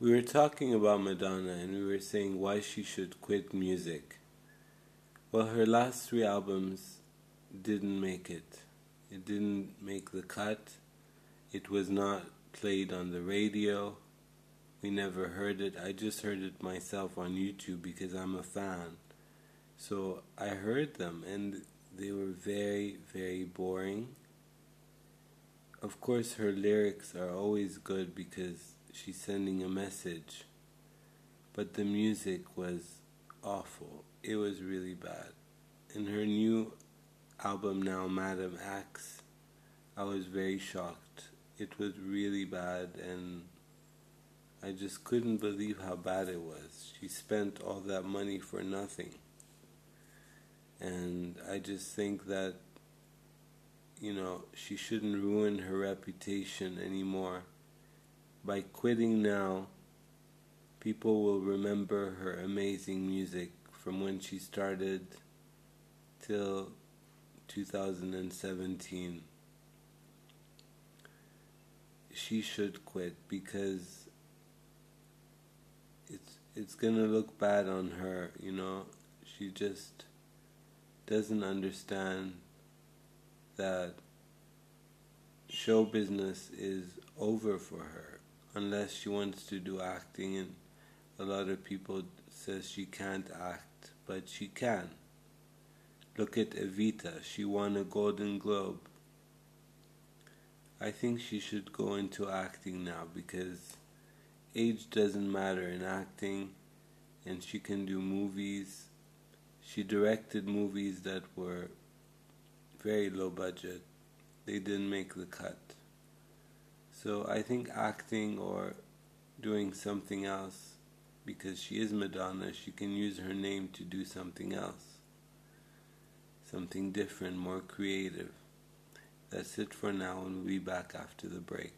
We were talking about Madonna and we were saying why she should quit music. Well, her last three albums didn't make it. It didn't make the cut. It was not played on the radio. We never heard it. I just heard it myself on YouTube because I'm a fan. So I heard them and they were very, very boring. Of course, her lyrics are always good because she's sending a message. But the music was awful. It was really bad. In her new album now, Madame X, I was very shocked. It was really bad and I just couldn't believe how bad it was. She spent all that money for nothing. And I just think that, you know, she shouldn't ruin her reputation anymore by quitting now, people will remember her amazing music from when she started till 2017. She should quit because it's it's gonna look bad on her, you know. She just doesn't understand that show business is over for her unless she wants to do acting and a lot of people says she can't act but she can. Look at evita she won a golden globe. I think she should go into acting now because age doesn't matter in acting and she can do movies. She directed movies that were very low budget. They didn't make the cut so I think acting or doing something else, because she is Madonna, she can use her name to do something else. Something different, more creative. That's it for now, and we'll be back after the break.